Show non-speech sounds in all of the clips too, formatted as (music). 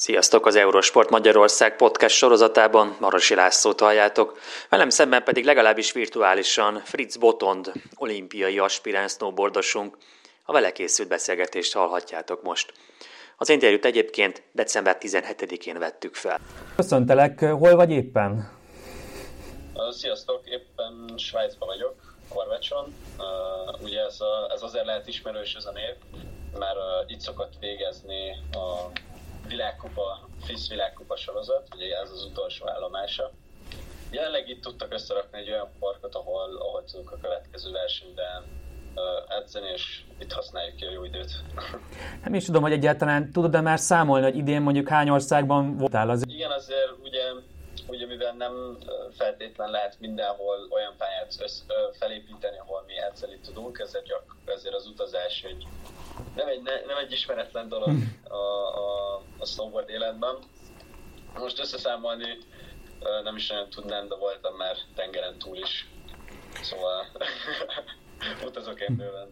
Sziasztok! Az Eurosport Magyarország podcast sorozatában Marosi Lászlót halljátok, velem szemben pedig legalábbis virtuálisan Fritz Botond, olimpiai aspiráns snowboardosunk. A vele készült beszélgetést hallhatjátok most. Az interjút egyébként december 17-én vettük fel. Köszöntelek, hol vagy éppen? Sziasztok, éppen Svájcban vagyok, Horvácson. Uh, ugye ez, a, ez azért lehet ismerős ez a név, mert uh, itt szokott végezni a világkupa, FISZ világkupa sorozat, ugye ez az utolsó állomása. Jelenleg itt tudtak összerakni egy olyan parkot, ahol, ahol tudunk a következő versenyben uh, edzeni, és itt használjuk ki a jó időt. (laughs) Nem is tudom, hogy egyáltalán tudod-e már számolni, hogy idén mondjuk hány országban voltál az? Igen, azért ugye, ugye mivel nem feltétlen lehet mindenhol olyan pályát össz, felépíteni, ahol mi edzeni tudunk, ezért, gyak, ezért az utazás egy nem egy, nem egy ismeretlen dolog a, a, a snowboard életben. Most összeszámolni nem is nagyon tudnám, de voltam már tengeren túl is. Szóval (laughs) utazok én bőven.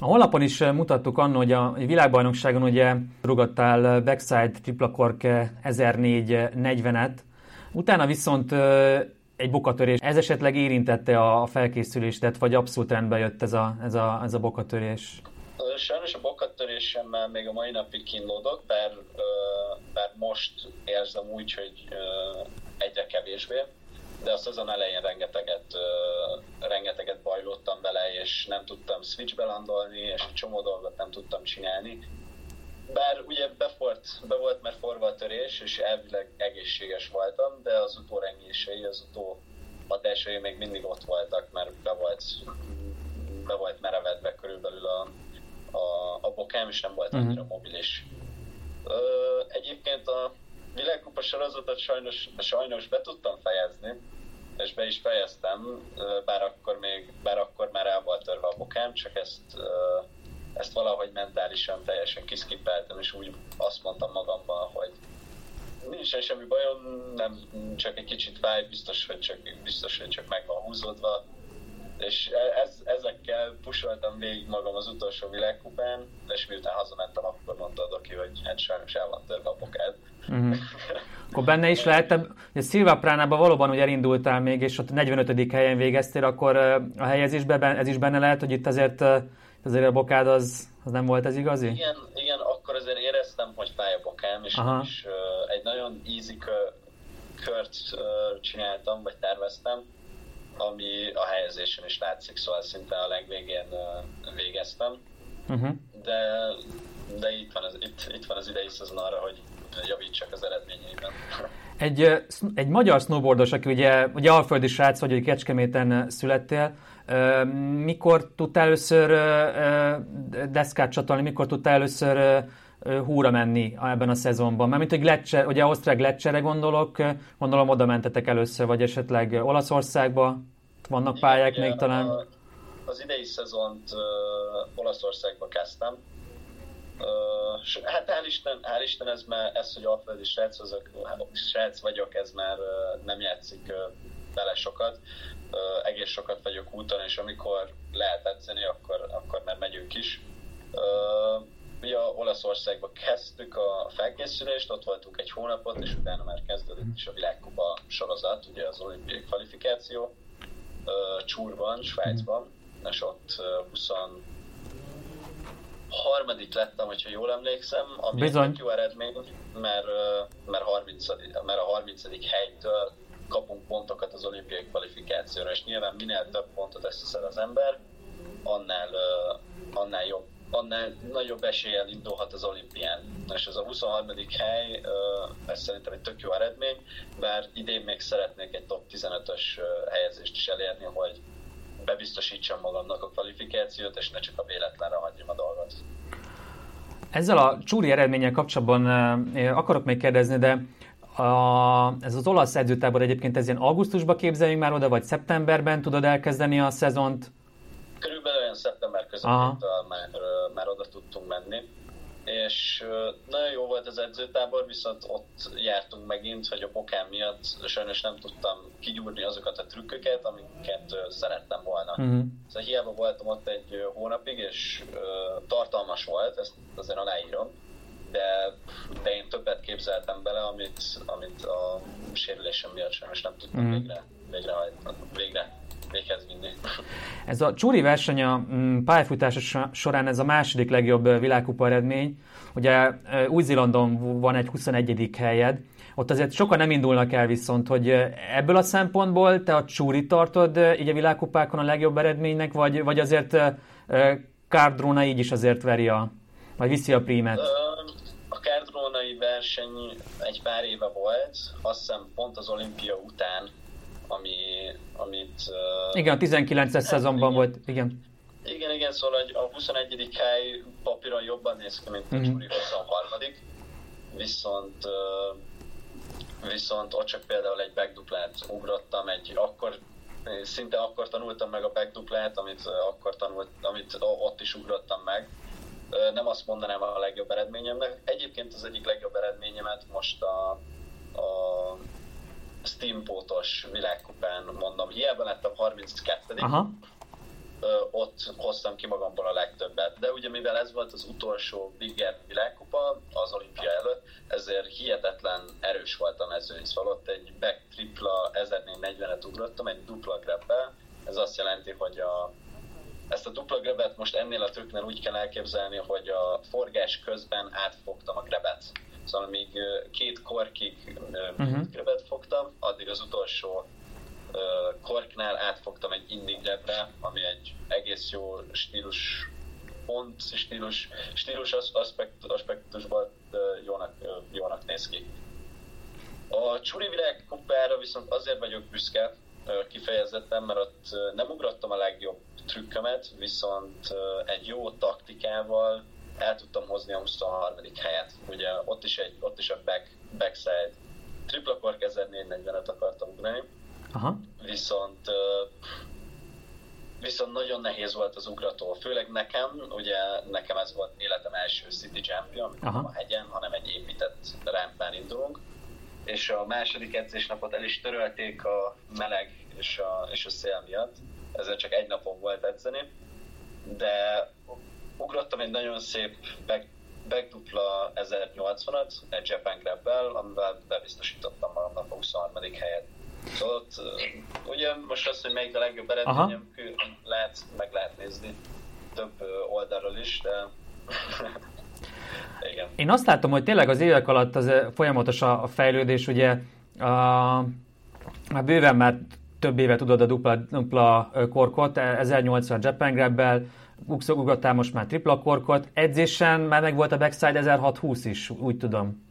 A honlapon is mutattuk annó, hogy a világbajnokságon ugye rugattál backside tripla korke 1004-40-et, utána viszont egy bokatörés. Ez esetleg érintette a felkészülést, vagy abszolút rendbe jött ez a, ez a, ez a bokatörés? Sajnos a bokattörésemmel még a mai napig kínlódok, bár, bár most érzem úgy, hogy egyre kevésbé, de a szezon elején rengeteget, rengeteget bajlottam bele, és nem tudtam switchbe landolni, és egy csomó dolgot nem tudtam csinálni. Bár ugye be volt, be volt mert forva a törés, és elvileg egészséges voltam, de az utórengései, az utó hatásai még mindig ott voltak, mert be volt, be volt merevedve körülbelül a, a, a bokám, és nem volt mhm. annyira mobilis. Ö, egyébként a világkupa sorozatot sajnos, sajnos be tudtam fejezni, és be is fejeztem, bár akkor, még, bár akkor már el volt törve a bokám, csak ezt, ezt valahogy mentálisan teljesen kiszkippeltem, és úgy azt mondtam magamban, hogy nincsen semmi bajom, nem csak egy kicsit fáj, biztos, hogy csak, biztos, hogy csak meg van húzódva, és e- ez, ezekkel pusoltam végig magam az utolsó világkupán, és miután hazamentem, akkor mondta a doki, hogy hát sajnos el van törve a bokád. Uh-huh. (laughs) Akkor benne is lehet, hogy Szilva Pránában valóban úgy elindultál még, és ott 45. helyen végeztél, akkor a helyezésben ez is benne lehet, hogy itt azért, azért a bokád az, az nem volt ez igazi? Igen, igen, akkor azért éreztem, hogy fáj a bokám, és, Aha. és uh, egy nagyon easy kört uh, csináltam, vagy terveztem, ami a helyezésen is látszik, szóval szinte a legvégén végeztem. Uh-huh. De, de itt, van az, itt, itt van az idei szezon arra, hogy javítsak az eredményeiben. (laughs) Egy, egy magyar snowboardos, aki ugye, ugye alföldi srác vagy, hogy Kecskeméten születtél, mikor tudtál először deszkát csatolni, mikor tudtál először húra menni ebben a szezonban? Mert mint hogy Gletscher, ugye Ausztrál Gletscherre gondolok, gondolom oda mentetek először, vagy esetleg Olaszországba? Vannak pályák Igen, még talán? A, az idei szezont uh, Olaszországba kezdtem. Uh, hát hál' Isten, hál' Isten ez, már, ez, hogy alföldi srác, azok, srác vagyok, ez már uh, nem játszik uh, bele sokat. Uh, egész sokat vagyok úton, és amikor lehet edzeni, akkor, akkor már megyünk is. Uh, mi a Olaszországba kezdtük a felkészülést, ott voltunk egy hónapot, és utána már kezdődött is a világkupa sorozat, ugye az olimpiai kvalifikáció Csúrban, Svájcban, és ott uh, 20 harmadik lettem, hogyha jól emlékszem, ami Bizony. egy jó eredmény, mert, mert, 30, mert a 30. helytől kapunk pontokat az olimpiai kvalifikációra, és nyilván minél több pontot összeszed az ember, annál, annál jobb annál nagyobb eséllyel indulhat az olimpián. És ez a 23. hely, ez szerintem egy tök jó eredmény, bár idén még szeretnék egy top 15-ös helyezést is elérni, hogy bebiztosítsam magamnak a kvalifikációt, és ne csak a véletlenre hagyjam a dolgot. Ezzel a csúri eredménnyel kapcsolatban akarok még kérdezni, de a, ez az olasz edzőtábor egyébként ez ilyen augusztusban képzeljünk már oda, vagy szeptemberben tudod elkezdeni a szezont? Körülbelül olyan szeptember közepétől már, már oda tudtunk menni. És nagyon jó volt az edzőtábor, viszont ott jártunk megint, hogy a bokám miatt sajnos nem tudtam kigyúrni azokat a trükköket, amiket szerettem volna. Uh-huh. Szóval hiába voltam ott egy hónapig, és tartalmas volt, ezt azért aláírom, de, de én többet képzeltem bele, amit, amit a sérülésem miatt sajnos nem tudtam mm. végre, végre, végre véghez vinni. Ez a Csúri verseny a mm, pályafutása során ez a második legjobb világkupa eredmény. Ugye Új-Zélandon van egy 21. helyed, ott azért sokan nem indulnak el viszont, hogy ebből a szempontból te a Csúri tartod így a világkupákon a legjobb eredménynek, vagy, vagy azért Kárdróna így is azért veri a, vagy viszi a prímet? A Kárdrónai verseny egy pár éve volt, azt hiszem pont az olimpia után, ami, amit... Igen, a 19-es szezonban igen. volt, igen. Igen, igen, szóval a 21. hely papíron jobban néz ki, mint a uh-huh. Csúri 23 viszont viszont ott csak például egy backduplát ugrottam, egy akkor szinte akkor tanultam meg a backduplát, amit akkor tanult, amit ott is ugrottam meg. Nem azt mondanám a legjobb eredményemnek. Egyébként az egyik legjobb eredményemet most a, a Steampotos világkupán mondom. Hiába lettem 32 Aha ott hoztam ki magamból a legtöbbet. De ugye mivel ez volt az utolsó Big Air világkupa az olimpia előtt, ezért hihetetlen erős volt a mezőny. Szóval ott egy back tripla 1440-et ugrottam, egy dupla grebbel. Ez azt jelenti, hogy a, ezt a dupla grebet most ennél a trükknél úgy kell elképzelni, hogy a forgás közben átfogtam a grebet. Szóval még két korkig uh-huh. grebet fogtam, addig az utolsó Korknál átfogtam egy Indigrebre, ami egy egész jó stílus pont, stílus, stílus aspekt, aspektusban jónak, jónak néz ki. A Csuri Világ kupára viszont azért vagyok büszke kifejezetten, mert ott nem ugrottam a legjobb trükkömet, viszont egy jó taktikával el tudtam hozni a 23. helyet. Ugye ott is, egy, ott is a back, backside tripla kork 1440-et akartam ugrani, Aha. Viszont viszont nagyon nehéz volt az ugrató, főleg nekem, ugye nekem ez volt életem első City amikor nem a hegyen, hanem egy épített rámpán indulunk, és a második edzésnapot el is törölték a meleg és a, és a szél miatt, ezért csak egy napon volt edzeni, de ugrottam egy nagyon szép back, backdupla 1080-at, egy Japan Grab-bel, amivel bebiztosítottam magamnak a 23. helyet. Ott, ugye most az, hogy melyik a legjobb eredményem, lehet, meg lehet nézni több oldalról is, de (laughs) igen. Én azt látom, hogy tényleg az évek alatt az folyamatos a, fejlődés, ugye a, a bőven már több éve tudod a dupla, dupla korkot, 1080 Japan Grab-bel, ugrottál most már tripla korkot, edzésen már meg volt a backside 1620 is, úgy tudom.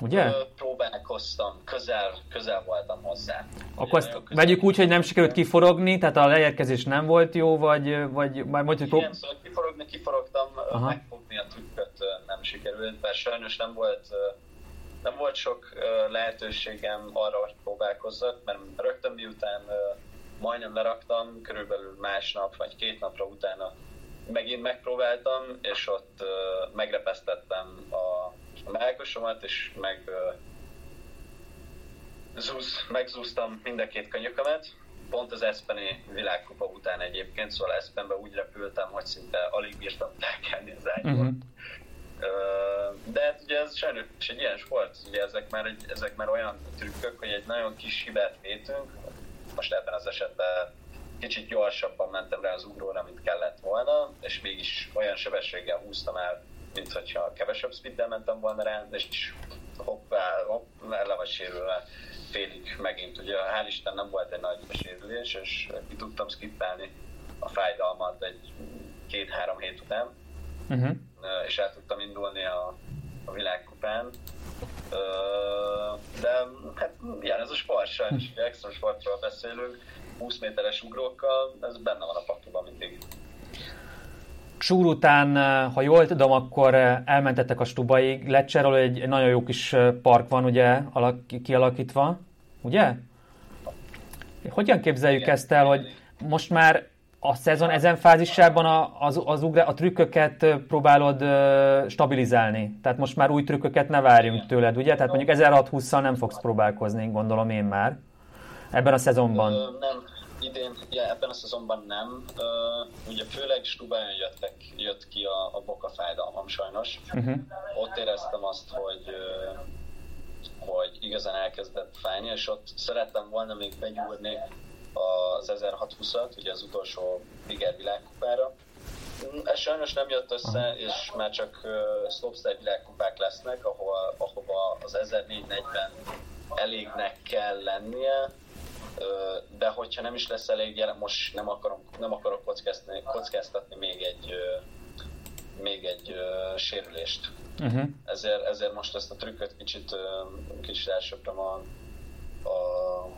Ugye? Ö, próbálkoztam, közel, közel voltam hozzá. Akkor azt vegyük úgy, hogy nem sikerült kiforogni, tehát a leérkezés nem volt jó, vagy, vagy már mondjuk... Igen, szóval kiforogni kiforogtam, Aha. megfogni a trükköt nem sikerült, mert sajnos nem volt nem volt sok lehetőségem arra, hogy próbálkozzak, mert rögtön miután majdnem leraktam, körülbelül másnap vagy két napra utána megint megpróbáltam, és ott megrepesztettem a a melkosomat, és meg uh, zúz, megzúztam mind a két könyökömet, pont az Eszpeni világkupa után egyébként, szóval Eszpenbe úgy repültem, hogy szinte alig bírtam felkelni az ágyból. Uh-huh. De hát ugye ez sajnos egy ilyen sport, ugye ezek már, egy, ezek már olyan trükkök, hogy egy nagyon kis hibát vétünk, most ebben az esetben kicsit gyorsabban mentem rá az ugróra, mint kellett volna, és mégis olyan sebességgel húztam el mint hogyha kevesebb speeddel mentem volna rá, és hoppá, hopp, le vagy sérülve félig megint. Ugye hál' Isten nem volt egy nagy sérülés, és ki tudtam skippelni a fájdalmat egy két-három hét után, uh-huh. és el tudtam indulni a, a világkupán. De hát ilyen ez a sport sajnos, extra sportról beszélünk, 20 méteres ugrókkal, ez benne van a pakliban mindig. Súr után, eh, ha jól tudom, akkor eh, elmentettek a Stubaig. Lecserről egy nagyon jó kis eh, park van ugye kialakítva, ugye? Hogyan képzeljük Igen. ezt el, hogy most már a szezon ezen fázisában a, az, az ugre, a trükköket próbálod stabilizálni. Tehát most már új trükköket ne várjunk tőled, ugye? Tehát mondjuk 1620-szal nem fogsz próbálkozni, gondolom én már. Ebben a szezonban. Nem, idén, ja, ebben a szezonban nem. Uh, ugye főleg Stubájon jöttek, jött ki a, a boka fájdalmam sajnos. Uh-huh. Ott éreztem azt, hogy uh, hogy igazán elkezdett fájni, és ott szerettem volna még begyúrni az 1620-at, ugye az utolsó Biger világkupára. Ez sajnos nem jött össze, és már csak uh, slopestyle világkupák lesznek, ahol, ahova az 1440 elégnek kell lennie, de hogyha nem is lesz elég jelen, most nem, akarom, nem akarok kockáztatni, kockáztatni még egy, még egy sérülést. Uh-huh. Ezért, ezért most ezt a trükköt kicsit, kicsit elsöpröm a, a,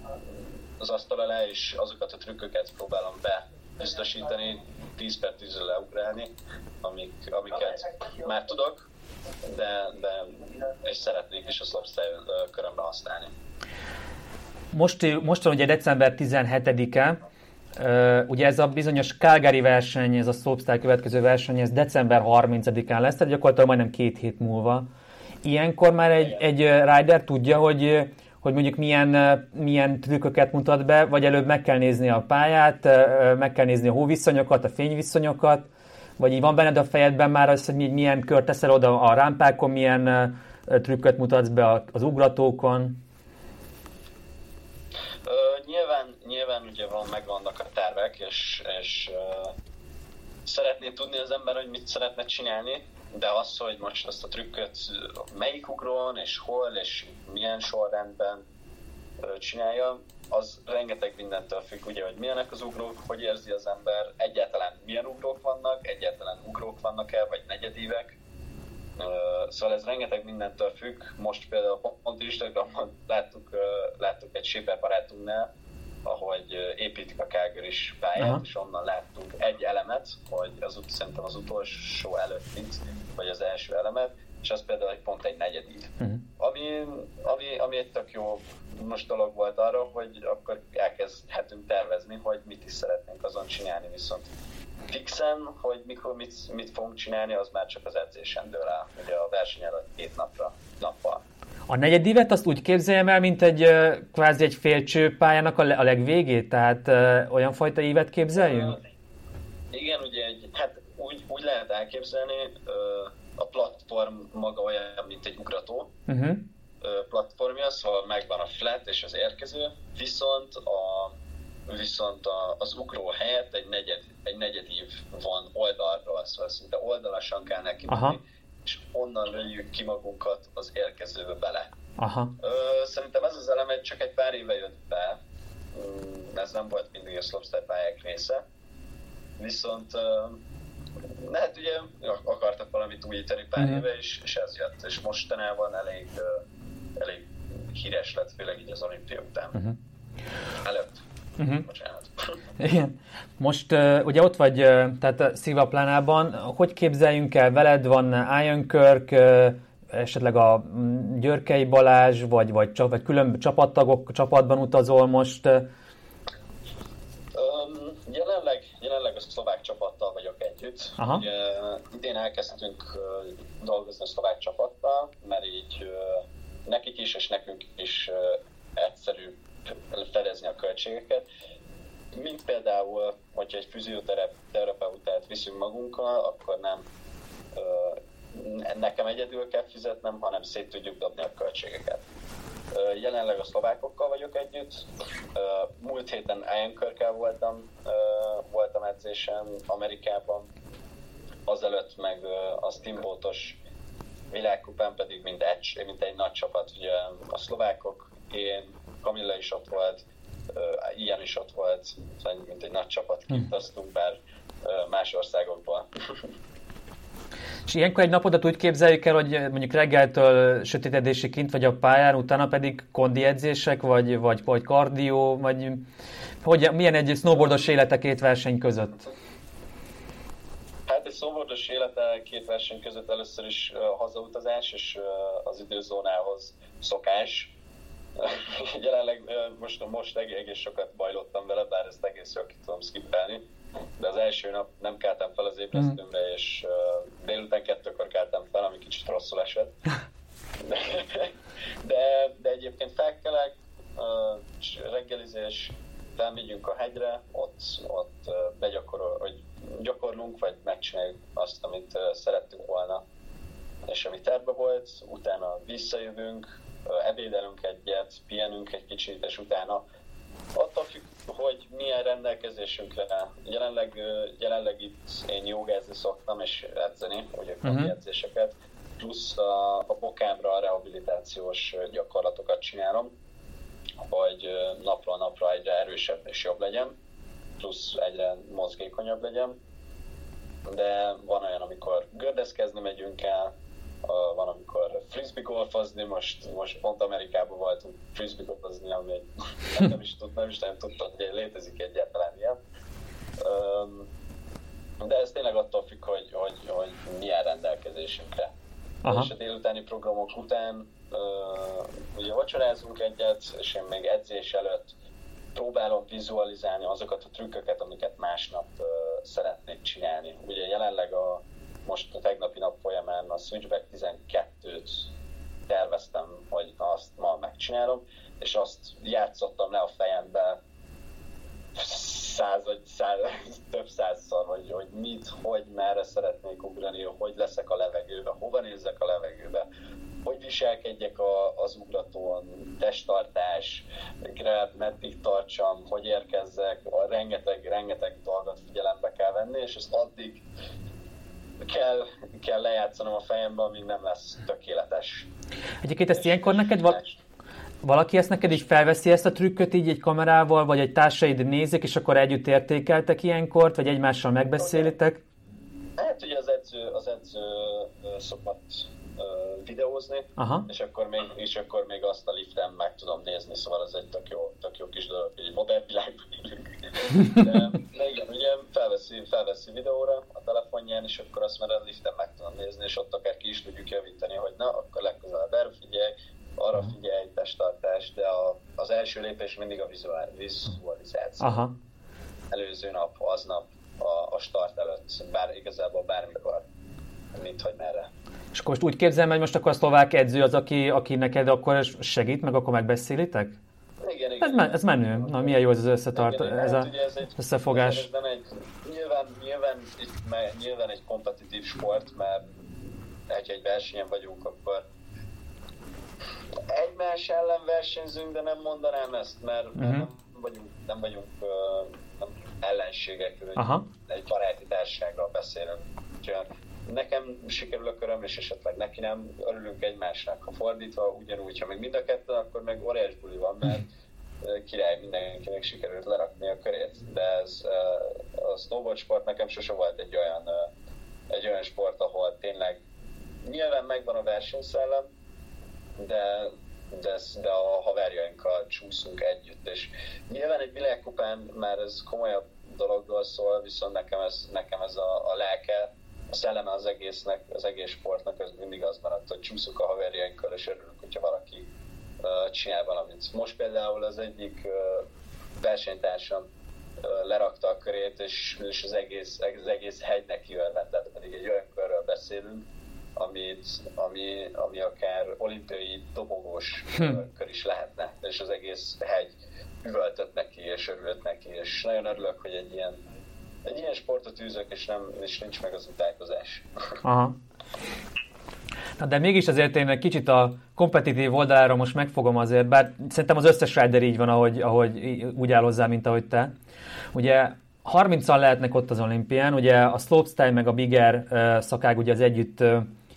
az asztal alá, és azokat a trükköket próbálom be biztosítani, 10 per 10 leugrálni, amik, amiket már tudok, de, de és szeretnék is a slopestyle körömre használni. Most, most van ugye december 17-e, Uh, ugye ez a bizonyos Calgary verseny, ez a slopestyle következő verseny, ez december 30-án lesz, tehát gyakorlatilag majdnem két hét múlva. Ilyenkor már egy, egy rider tudja, hogy, hogy mondjuk milyen, milyen trükköket mutat be, vagy előbb meg kell nézni a pályát, meg kell nézni a hóviszonyokat, a fényviszonyokat, vagy így van benned a fejedben már az, hogy milyen kört teszel oda a rámpákon, milyen trükköt mutatsz be az ugratókon? Nyilván, ugye van, megvannak a tervek, és, és uh, szeretné tudni az ember, hogy mit szeretne csinálni, de az, hogy most azt a trükköt melyik ugrón, és hol, és milyen sorrendben uh, csinálja, az rengeteg mindentől függ, ugye, hogy milyenek az ugrók, hogy érzi az ember, egyáltalán milyen ugrók vannak, egyáltalán ugrók vannak-e, vagy negyedívek, Szóval ez rengeteg mindentől függ. Most például pont Instagramon láttuk, láttuk egy Shaper barátunknál, ahogy építik a Calgary is pályát, Aha. és onnan láttunk egy elemet, hogy az, szerintem az utolsó előtt, vagy az első elemet, és az például egy pont egy negyedik. Uh-huh. Ami, ami, ami egy tök jó most dolog volt arra, hogy akkor elkezdhetünk tervezni, hogy mit is szeretnénk azon csinálni, viszont fixen, hogy mikor mit, mit fogunk csinálni, az már csak az edzésen dől el, ugye a verseny előtt két napra, nappal. A negyedívet azt úgy képzeljem el, mint egy kvázi egy félcső pályának a, a legvégét, tehát uh, olyan fajta ívet képzeljünk? Uh, igen, ugye egy, hát úgy, úgy lehet elképzelni, uh, a platform maga olyan, mint egy ugrató uh-huh. uh, platformja, szóval megvan a flat és az érkező, viszont a viszont a, az ugró helyett egy negyed, egy negyedív van oldalról, szóval szinte oldalasan kell neki menni, és onnan lőjük ki magunkat az érkezőbe bele. Aha. Ö, szerintem ez az elem csak egy pár éve jött be, mm, ez nem volt mindig a slopestyle pályák része, viszont hát ugye akartak valamit újítani pár uh-huh. éve, és, és ez jött, és mostanában elég, elég híres lett, főleg így az olimpia után. Uh-huh. Előtt. Uh-huh. Bocsánat. Igen. Most uh, ugye ott vagy, uh, tehát Szilvaplánában, hogy képzeljünk el veled, van Iron Kirk, uh, esetleg a mm, Györkei Balázs, vagy, vagy, vagy külön csapattagok csapatban utazol most? Um, jelenleg, jelenleg a szlovák csapattal vagyok együtt. Aha. Ugye, idén elkezdtünk uh, dolgozni a szlovák csapattal, mert így uh, nekik is és nekünk is uh, egyszerű fedezni a költségeket. Mint például, hogyha egy fizioterapeutet viszünk magunkkal, akkor nem nekem egyedül kell fizetnem, hanem szét tudjuk dobni a költségeket. Jelenleg a szlovákokkal vagyok együtt. Múlt héten Ian Körkel voltam, voltam edzésen Amerikában, azelőtt meg a Steamboatos világkupán pedig mint egy, mint egy nagy csapat. Ugye a szlovákok, én, Kamilla is ott volt, ilyen is ott volt, szóval mint egy nagy csapat hm. kiutaztunk, bár más országokból. És ilyenkor egy napodat úgy képzeljük el, hogy mondjuk reggeltől sötétedésig kint vagy a pályán, utána pedig kondi edzések, vagy, vagy, vagy kardió, vagy hogy, milyen egy snowboardos élete két verseny között? Hát egy snowboardos élete két verseny között először is hazautazás, és az időzónához szokás, (laughs) jelenleg most, most egész sokat bajlottam vele, bár ezt egész jól ki tudom skippelni. De az első nap nem keltem fel az ébresztőmre, mm. és délután kettőkor keltem fel, ami kicsit rosszul esett. De, (laughs) de, de egyébként felkelek, reggelizés, felmegyünk a hegyre, ott, ott begyakorol, hogy gyakorlunk, vagy megcsináljuk azt, amit szerettünk volna, és ami terve volt, utána visszajövünk, ebédelünk egyet, pihenünk egy kicsit, és utána attól függ, hogy milyen rendelkezésünkre. Jelenleg, jelenleg itt én jogázni szoktam, és edzeni, ugye uh-huh. edzéseket, plusz a, a bokámra a rehabilitációs gyakorlatokat csinálom, hogy napról napra egyre erősebb és jobb legyen, plusz egyre mozgékonyabb legyen. De van olyan, amikor gördeszkezni megyünk el, van, amikor frisbee golfozni, most, most pont Amerikában voltunk frisbee golfozni, ami egy, nem is, tud, nem is nem tudtam, hogy létezik egyáltalán ilyen. De ez tényleg attól függ, hogy, hogy, hogy milyen rendelkezésünkre. Aha. És a délutáni programok után uh, ugye vacsorázunk egyet, és én még edzés előtt próbálom vizualizálni azokat a trükköket, amiket másnap uh, szeretnék csinálni. Ugye jelenleg a most a tegnapi nap folyamán a Switchback 12-t terveztem, hogy azt ma megcsinálom, és azt játszottam le a fejembe száz vagy száz, (laughs) több százszor, hogy, hogy mit, hogy merre szeretnék ugrani, hogy leszek a levegőbe, hova nézzek a levegőbe, hogy viselkedjek a, az ugratón, testtartás, meddig tartsam, hogy érkezzek, a rengeteg, rengeteg dolgot figyelembe kell venni, és ezt addig kell, kell lejátszanom a fejembe, amíg nem lesz tökéletes. Egyébként ezt ilyenkor neked val- valaki ezt neked is felveszi ezt a trükköt így egy kamerával, vagy egy társaid nézik, és akkor együtt értékeltek ilyenkor, vagy egymással megbeszélitek? Hát ugye az edző, az edző szokott videózni, Aha. és akkor, még, és akkor még azt a liften meg tudom nézni, szóval ez egy tök jó, tök jó kis dolog, egy modern világban élünk. De, de igen, ugye felveszi, felveszi videóra a telefonján, és akkor azt már a liften meg tudom nézni, és ott akár ki is tudjuk javítani, hogy na, akkor legközelebb erre figyelj, arra figyelj, testtartás, de a, az első lépés mindig a vizualizáció. Aha. Előző nap, aznap, a, a start előtt, bár igazából bármikor, mint hogy merre. És akkor most úgy képzelem, hogy most akkor a szlovák edző az, aki, aki neked akkor segít, meg akkor megbeszélitek? Igen, igen. Ez, men, ez menő. Na, milyen jó ez az összetart, igen, igen. ez hát, a ez egy, összefogás. Ez nem egy, nyilván, nyilván, mert, nyilván egy kompetitív sport, mert egy, egy versenyen vagyunk, akkor egymás ellen versenyzünk, de nem mondanám ezt, mert uh-huh. nem vagyunk, nem vagyunk nem ellenségek, Aha. egy baráti társaságról beszélünk. Úgyhogy nekem sikerül a köröm, és esetleg neki nem, örülünk egymásnak. Ha fordítva, ugyanúgy, ha meg mind a kettő, akkor meg óriás buli van, mert király mindenkinek sikerült lerakni a körét. De ez, a snowboard sport nekem sose volt egy olyan, egy olyan sport, ahol tényleg nyilván megvan a versenyszellem, de, de, de a haverjainkkal csúszunk együtt, és nyilván egy világkupán már ez komolyabb dologról szól, viszont nekem ez, nekem ez a, a lelke, szelleme az egésznek, az egész sportnak az mindig az maradt, hogy csúszunk a haverjainkkal, és örülünk, hogyha valaki uh, csinál valamit. Most például az egyik uh, versenytársam uh, lerakta a körét, és, és az, egész, az egész hegynek kiörvendett, pedig egy olyan körről beszélünk, amit, ami, ami akár olimpiai dobogós hm. kör is lehetne, és az egész hegy üvöltött neki, és örült neki, és nagyon örülök, hogy egy ilyen egy ilyen sportot űzök, és, nem, és nincs meg az utálkozás. Aha. Na de mégis azért én egy kicsit a kompetitív oldalára most megfogom azért, bár szerintem az összes rider így van, ahogy, ahogy úgy áll hozzá, mint ahogy te. Ugye 30-an lehetnek ott az olimpián, ugye a slopestyle meg a bigger szakág ugye az együtt,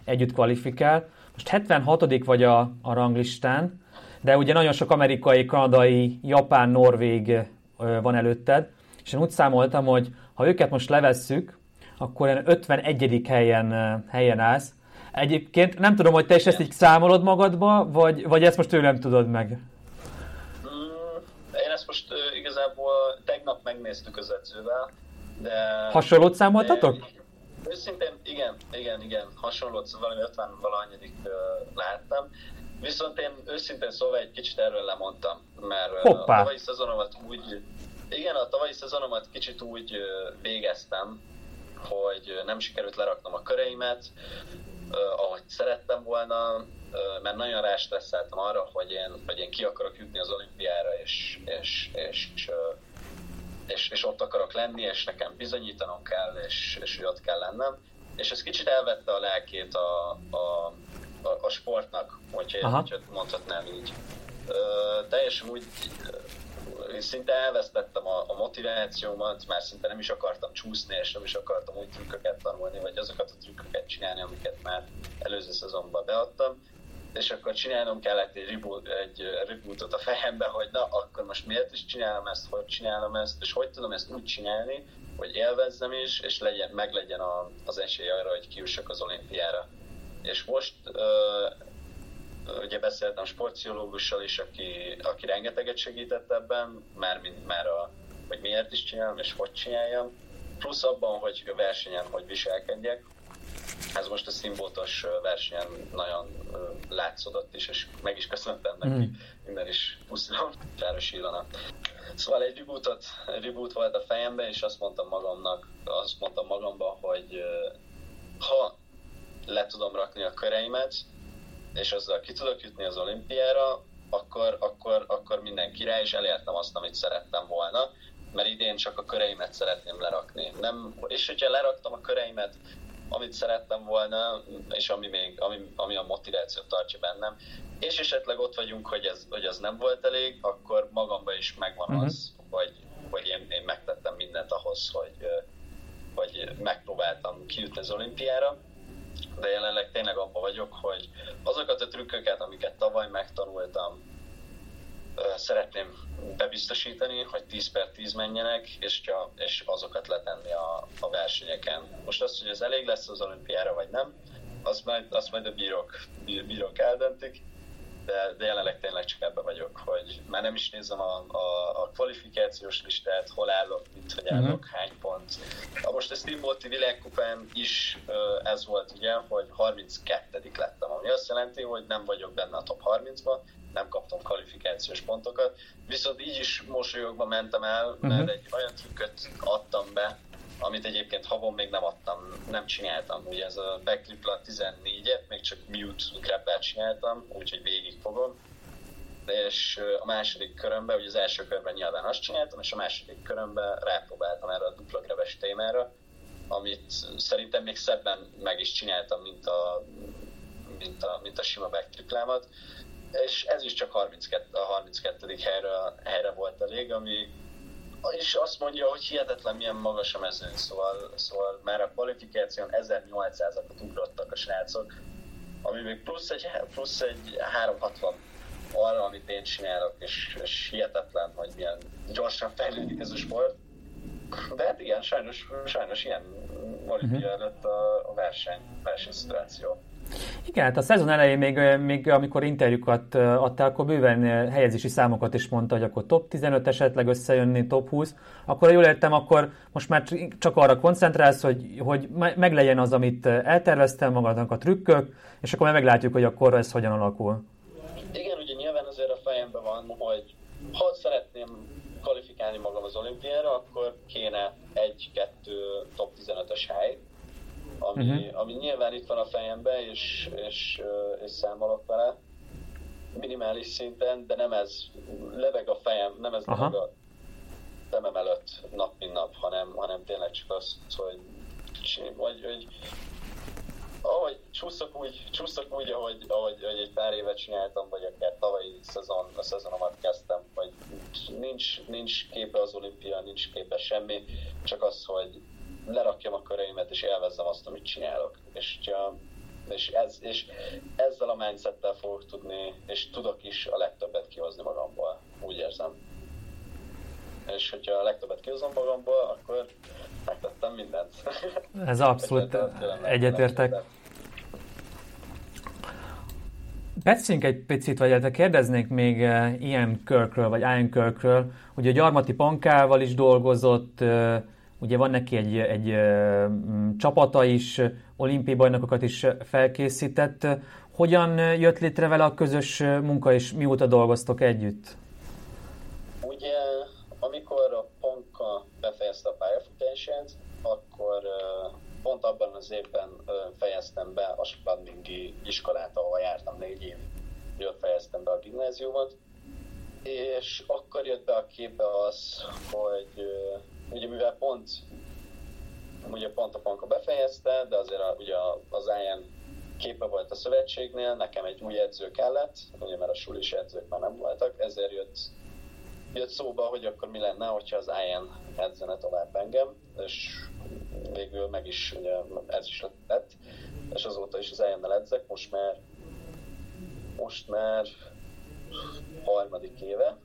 együtt kvalifikál. Most 76 vagy a, a ranglistán, de ugye nagyon sok amerikai, kanadai, japán, norvég van előtted, és én úgy számoltam, hogy ha őket most levesszük, akkor ilyen 51. helyen, helyen állsz. Egyébként nem tudom, hogy te is ezt így számolod magadba, vagy, vagy ezt most tőlem tudod meg? Mm, én ezt most igazából tegnap megnéztük az edzővel, de... Hasonlót számoltatok? De, őszintén igen, igen, igen, hasonlót, valami 50 valahányadik uh, láttam. Viszont én őszintén szóval egy kicsit erről lemondtam, mert Hoppá. a tavalyi szezonomat úgy igen, a tavalyi szezonomat kicsit úgy végeztem, hogy nem sikerült leraknom a köreimet, ahogy szerettem volna, mert nagyon rástresszeltem arra, hogy én, hogy én ki akarok jutni az olimpiára, és, és, és, és és, és ott akarok lenni, és nekem bizonyítanom kell, és, és ott kell lennem. És ez kicsit elvette a lelkét a, a, a, a sportnak, hogyha, hogyha mondhatnám így. Ö, teljesen úgy szinte elvesztettem a, a motivációmat, már szinte nem is akartam csúszni, és nem is akartam úgy trükköket tanulni, vagy azokat a trükköket csinálni, amiket már előző szezonban beadtam. És akkor csinálnom kellett egy, reboot, egy rebootot a fejembe, hogy na, akkor most miért is csinálom ezt, hogy csinálom ezt, és hogy tudom ezt úgy csinálni, hogy élvezzem is, és legyen, meg legyen a, az esély arra, hogy kiussak az olimpiára. És most ugye beszéltem sportpszichológussal is, aki, aki rengeteget segített ebben, már, mint, már a, hogy miért is csinálom és hogy csináljam, plusz abban, hogy a versenyen hogy viselkedjek. Ez most a színboltos versenyen nagyon látszódott is, és meg is köszöntem neki, mm. minden is puszilom, Sáros Ilona. Szóval egy rebootot, reboot volt a fejemben, és azt mondtam magamnak, azt mondtam magamba, hogy ha le tudom rakni a köreimet, és azzal ki tudok jutni az olimpiára, akkor, akkor, akkor minden király, és elértem azt, amit szerettem volna, mert idén csak a köreimet szeretném lerakni. Nem, és hogyha leraktam a köreimet, amit szerettem volna, és ami, még, ami, ami a motivációt tartja bennem, és esetleg ott vagyunk, hogy ez, hogy ez nem volt elég, akkor magamban is megvan uh-huh. az, hogy, hogy én, én megtettem mindent ahhoz, hogy, hogy megpróbáltam kijutni az olimpiára, de jelenleg tényleg abban vagyok, hogy azokat a trükköket, amiket tavaly megtanultam, szeretném bebiztosítani, hogy 10 per 10 menjenek, és, és azokat letenni a, a versenyeken. Most az, hogy ez elég lesz az olimpiára, vagy nem, azt majd, azt majd a bírók, bírók eldöntik, de, de jelenleg tényleg csak ebbe vagyok, hogy már nem is nézem a, a, a kvalifikációs listát, hol állok, mit, hogy állok, uh-huh. hány pont. Na most a Steamboat világkupán is ez volt ugye, hogy 32 lettem, ami azt jelenti, hogy nem vagyok benne a top 30-ban, nem kaptam kvalifikációs pontokat, viszont így is mosolyogva mentem el, mert uh-huh. egy olyan trükköt adtam be, amit egyébként havon még nem adtam, nem csináltam. Ugye ez a Backtripla 14-et, még csak mute grabber csináltam, úgyhogy végig fogom. És a második körömben, ugye az első körben nyilván azt csináltam, és a második körömben rápróbáltam erre a dupla grabes témára, amit szerintem még szebben meg is csináltam, mint a, mint a, mint a sima backtriplámat és ez is csak 32, a 32. helyre, helyre volt elég, ami és azt mondja, hogy hihetetlen milyen magas a mezőn, szóval, szóval már a kvalifikáción 1800-akat ugrottak a srácok, ami még plusz egy, plusz egy 360 arra, amit én csinálok, és, és hihetetlen, hogy milyen gyorsan fejlődik ez a sport. De hát igen, sajnos, sajnos ilyen olimpia uh-huh. előtt a, a verseny, versenyszituáció. Igen, hát a szezon elején még, még amikor interjúkat adtál, akkor bőven helyezési számokat is mondta, hogy akkor top 15 esetleg összejönni, top 20. Akkor jól értem, akkor most már csak arra koncentrálsz, hogy, hogy meglegyen az, amit elterveztem magadnak a trükkök, és akkor meglátjuk, hogy akkor ez hogyan alakul. Igen, ugye nyilván azért a fejemben van, hogy ha szeretném kvalifikálni magam az olimpiára, akkor kéne egy-kettő top 15-ös hely, ami, uh-huh. ami nyilván itt van a fejemben, és, és, és számolok vele minimális szinten, de nem ez leveg a fejem, nem ez leveg a szemem előtt nap mint nap, hanem, hanem tényleg csak az, hogy, hogy, hogy ahogy csúszok úgy, csúszok úgy ahogy, ahogy, ahogy egy pár évet csináltam, vagy akár tavalyi szezon, a szezonomat kezdtem, hogy nincs, nincs képe az olimpia, nincs képe semmi, csak az, hogy lerakjam a köreimet, és élvezzem azt, amit csinálok. És, és, ez, és ezzel a mindsettel fogok tudni, és tudok is a legtöbbet kihozni magamból, úgy érzem. És hogyha a legtöbbet kihozom magamból, akkor megtettem mindent. (laughs) Ez abszolút egyetértek. Beszéljünk egy picit, vagy kérdeznék még Ian Kirkről, vagy Ian Kirkről. Ugye a Gyarmati Pankával is dolgozott, Ugye van neki egy, egy csapata is, olimpiai bajnokokat is felkészített. Hogyan jött létre vele a közös munka, és mióta dolgoztok együtt? Ugye, amikor a Ponka befejezte a pályafutását, akkor pont abban az évben fejeztem be a Spadmingi iskolát, ahol jártam négy év, Ott fejeztem be a gimnáziumot, és akkor jött be a képbe az, hogy ugye mivel pont ugye pont a Panka befejezte, de azért a, ugye az IN képe volt a szövetségnél, nekem egy új edző kellett, ugye mert a sulis edzők már nem voltak, ezért jött, jött szóba, hogy akkor mi lenne, hogyha az IN edzene tovább engem, és végül meg is, ugye ez is lett, és azóta is az IN-nel edzek, most már most már harmadik éve,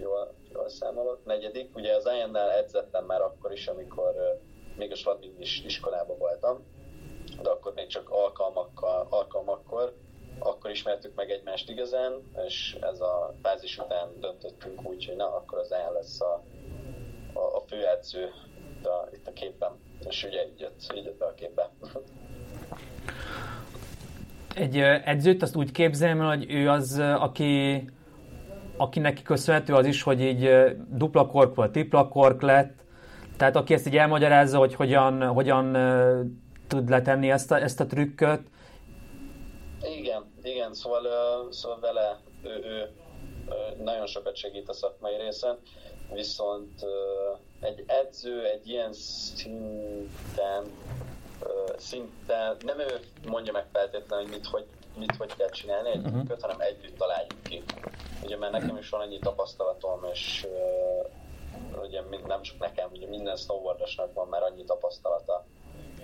jól, jól számolok, negyedik, ugye az IN-nel edzettem már akkor is, amikor még a Sladvin is iskolában voltam, de akkor még csak alkalmakkal, alkalmakkor, akkor ismertük meg egymást igazán, és ez a fázis után döntöttünk úgy, hogy na, akkor az el lesz a, a, a főedző itt a, itt a képen, és ugye így jött, így jött be a képbe. Egy edzőt azt úgy képzelem, hogy ő az, aki, aki neki köszönhető az is, hogy így dupla kork vagy tripla kork lett, tehát aki ezt így elmagyarázza, hogy hogyan, hogyan tud letenni ezt a, ezt a trükköt. Igen, igen, szóval, szóval vele ő, ő, nagyon sokat segít a szakmai részen, viszont egy edző egy ilyen szinten, szinten nem ő mondja meg feltétlenül, hogy mit hogy, mit hogy kell csinálni egy uh-huh. trükköt, hanem együtt találjuk ki. Ugye mert nekem is van annyi tapasztalatom, és ugye nem csak nekem, ugye minden snowboardosnak van már annyi tapasztalata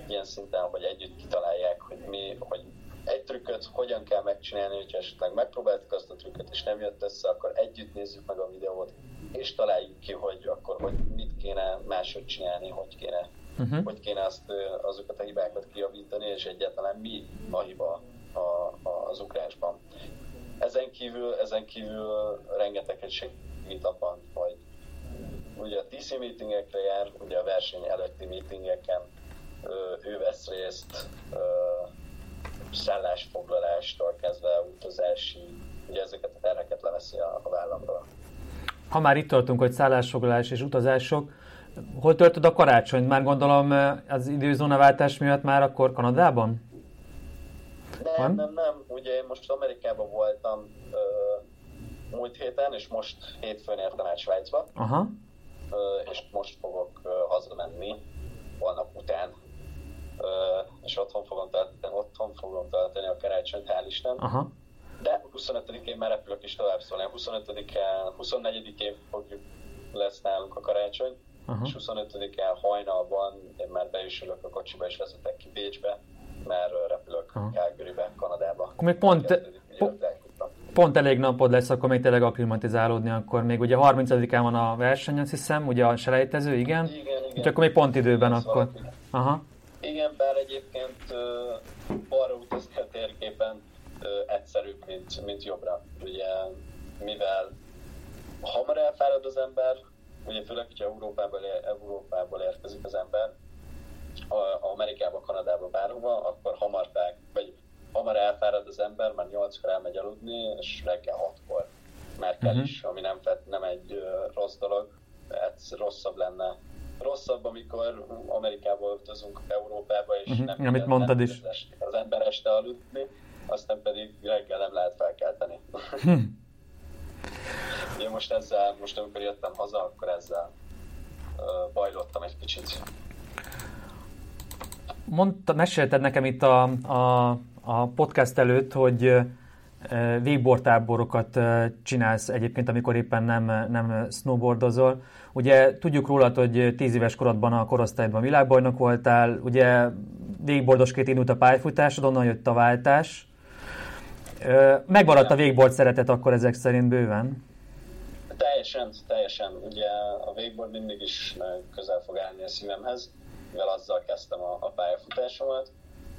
ilyen szinten, hogy együtt kitalálják, hogy mi, hogy egy trükköt hogyan kell megcsinálni, hogyha esetleg megpróbáltuk azt a trükköt, és nem jött össze, akkor együtt nézzük meg a videót, és találjuk ki, hogy akkor hogy mit kéne máshogy csinálni, hogy kéne, uh-huh. hogy kéne azt, azokat a hibákat kijavítani, és egyáltalán mi a hiba a, a, az ugrásban. Ezen kívül, ezen kívül rengeteget segít abban, hogy ugye a TC meetingekre jár, ugye a verseny előtti meetingeken ő vesz részt szállásfoglalástól kezdve utazási, ugye ezeket a terheket leveszi a, a vállamról. Ha már itt tartunk, hogy szállásfoglalás és utazások, hol töltöd a karácsonyt? Már gondolom az időzónaváltás miatt már akkor Kanadában? Nem, nem, nem. Ugye én most Amerikában voltam ö, múlt héten, és most hétfőn értem át Svájcba. Aha és most fogok hazamenni holnap után, és otthon fogom tölteni, otthon fogom tölteni a karácsonyt, hál' Isten. Aha. De 25-én már repülök is tovább, szóval 25-én, 24-én fogjuk lesz nálunk a karácsony, Aha. és 25-én hajnalban én már be is ülök a kocsiba, és vezetek ki Bécsbe, mert repülök Calgarybe, Kanadába. Akkor még pont, pont, pont elég napod lesz, akkor még tényleg aklimatizálódni, akkor még ugye 30-án van a verseny, azt hiszem, ugye a selejtező, igen? Igen, igen. Úgyhogy akkor még pont időben igen, akkor. Aha. Igen, bár egyébként uh, balra utazni a térképen uh, egyszerűbb, mint, mint jobbra. Ugye, mivel hamar elfárad az ember, ugye főleg, hogyha Európából, Európából érkezik az ember, a, Amerikába, Kanadába, bárhova, akkor hamar fel, vagy hamar elfárad az ember, már 8-kor elmegy aludni, és reggel 6-kor már kell uh-huh. is, ami nem, nem egy uh, rossz dolog, ez rosszabb lenne. Rosszabb, amikor Amerikából utazunk Európába, és uh-huh. nem, Amit mondtad nem is. Az ember este aludni, aztán pedig reggel nem lehet felkelteni. Hm. Ugye most ezzel, most amikor jöttem haza, akkor ezzel uh, bajlottam egy kicsit. Mondta, mesélted nekem itt a, a a podcast előtt, hogy végbortáborokat csinálsz egyébként, amikor éppen nem, nem snowboardozol. Ugye tudjuk rólad, hogy 10 éves korodban a korosztályban világbajnok voltál, ugye végbordosként indult a pályafutásod, onnan jött a váltás. Megmaradt a végboard szeretet akkor ezek szerint bőven? Teljesen, teljesen. Ugye a végboard mindig is közel fog állni a szívemhez, mivel azzal kezdtem a, a pályafutásomat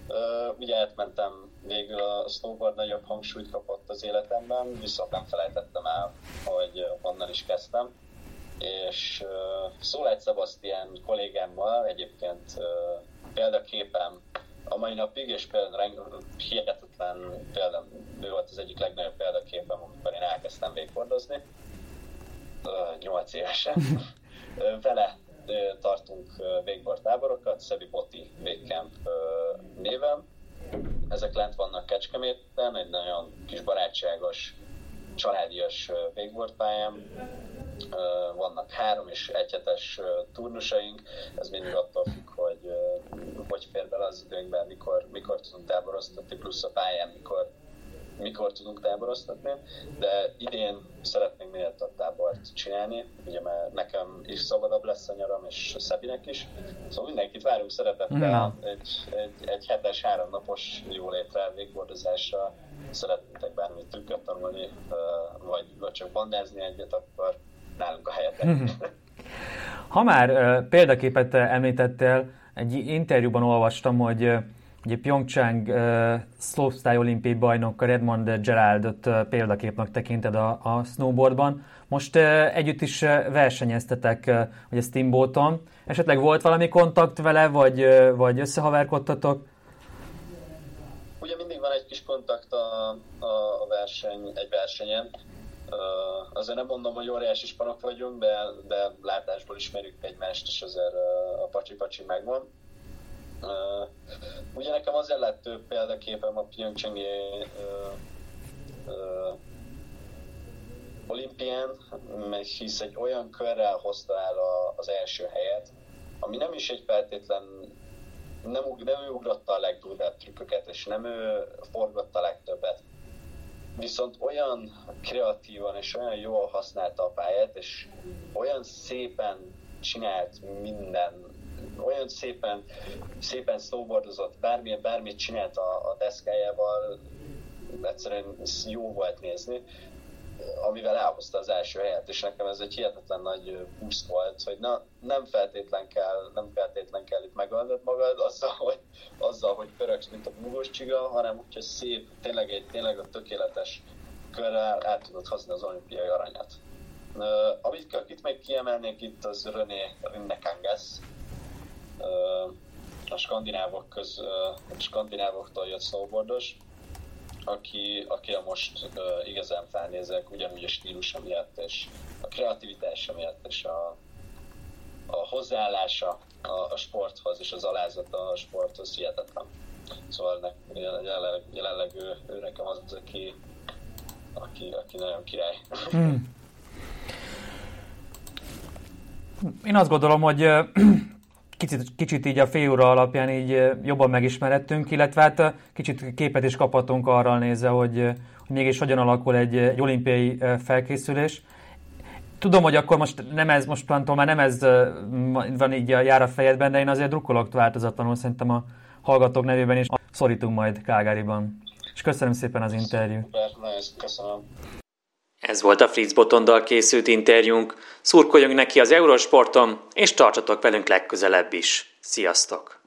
Uh, ugye átmentem végül a snowboard nagyobb hangsúlyt kapott az életemben, viszont nem felejtettem el, hogy onnan is kezdtem. És uh, Szólágy Sebastian kollégámmal egyébként uh, példaképem a mai napig, és például hihetetlen például, ő volt az egyik legnagyobb példaképem, amikor én elkezdtem végbordozni, uh, 8 évesen. (laughs) Vele tartunk végbor táborokat, Szebi Boti Végcamp néven. Ezek lent vannak Kecskeméten, egy nagyon kis barátságos családias végbortpályám, vannak három és egyhetes turnusaink, ez mindig attól függ, hogy hogy fér bele az időnkben, mikor, mikor tudunk táboroztatni, plusz a pályán mikor, mikor tudunk táboroztatni, de idén szeretnénk minél több tábort csinálni, ugye mert nekem is szabadabb lesz a nyaram, és Szabinek is, szóval mindenkit várunk szeretettel. Egy, egy, egy hetes, háromnapos jólétre, végbordozásra, szeretnétek bármit trükköt tanulni, vagy, vagy csak bandázni egyet, akkor nálunk a helyetek. (laughs) Ha már példaképet említettél, egy interjúban olvastam, hogy ugye Pyeongchang uh, slopestyle olimpiai bajnok Redmond Geraldot uh, példaképnek tekinted a, a snowboardban. Most uh, együtt is uh, versenyeztetek uh, ugye Steamboaton. Esetleg volt valami kontakt vele, vagy, uh, vagy összehaverkodtatok? Ugye mindig van egy kis kontakt a, a, verseny, egy versenyen. Uh, azért nem mondom, hogy óriási spanok vagyunk, de, de látásból ismerjük egymást, és azért uh, a pacsi-pacsi megvan. Uh, ugye nekem azért lett több példaképem a Pyeongchangi uh, uh, olimpián, mert hisz egy olyan körrel hozta el a, az első helyet, ami nem is egy feltétlen nem, nem ő ugrotta a legdurvább trükköket, és nem ő forgatta a legtöbbet, viszont olyan kreatívan és olyan jól használta a pályát, és olyan szépen csinált minden, olyan szépen, szépen snowboardozott, bármilyen, bármit csinált a, a deszkájával, egyszerűen jó volt nézni amivel elhozta az első helyet, és nekem ez egy hihetetlen nagy boost volt, hogy na, nem feltétlen kell, nem feltétlen kell itt megölnöd magad azzal, hogy, azzal, hogy pöröksz, mint a bugós csiga, hanem hogyha szép, tényleg egy tényleg a tökéletes körrel el tudod hozni az olimpiai aranyat. Uh, amit itt még kiemelnék itt, az René Rinnekangas, skandinávok köz, a skandinávoktól jött snowboardos, aki, akire most uh, igazán felnézek, ugyanúgy a stílusa miatt, és a kreativitása miatt, és a, a hozzáállása a, a sporthoz, és az alázata a sporthoz hihetetlen. Szóval ne, jelenleg, jelenleg ő, ő nekem az, aki, aki, aki nagyon király. Hmm. Én azt gondolom, hogy kicsit, kicsit így a fél óra alapján így jobban megismerettünk, illetve hát kicsit képet is kaphatunk arra nézve, hogy, hogy mégis hogyan alakul egy, egy olimpiai felkészülés. Tudom, hogy akkor most nem ez, most már nem ez van így a jár a fejedben, de én azért drukkolok változatlanul, szerintem a hallgatók nevében is szorítunk majd Kágáriban. És köszönöm szépen az interjút. Köszönöm. Ez volt a Fritz Botondal készült interjúnk. Szurkoljunk neki az Eurosporton, és tartsatok velünk legközelebb is. Sziasztok!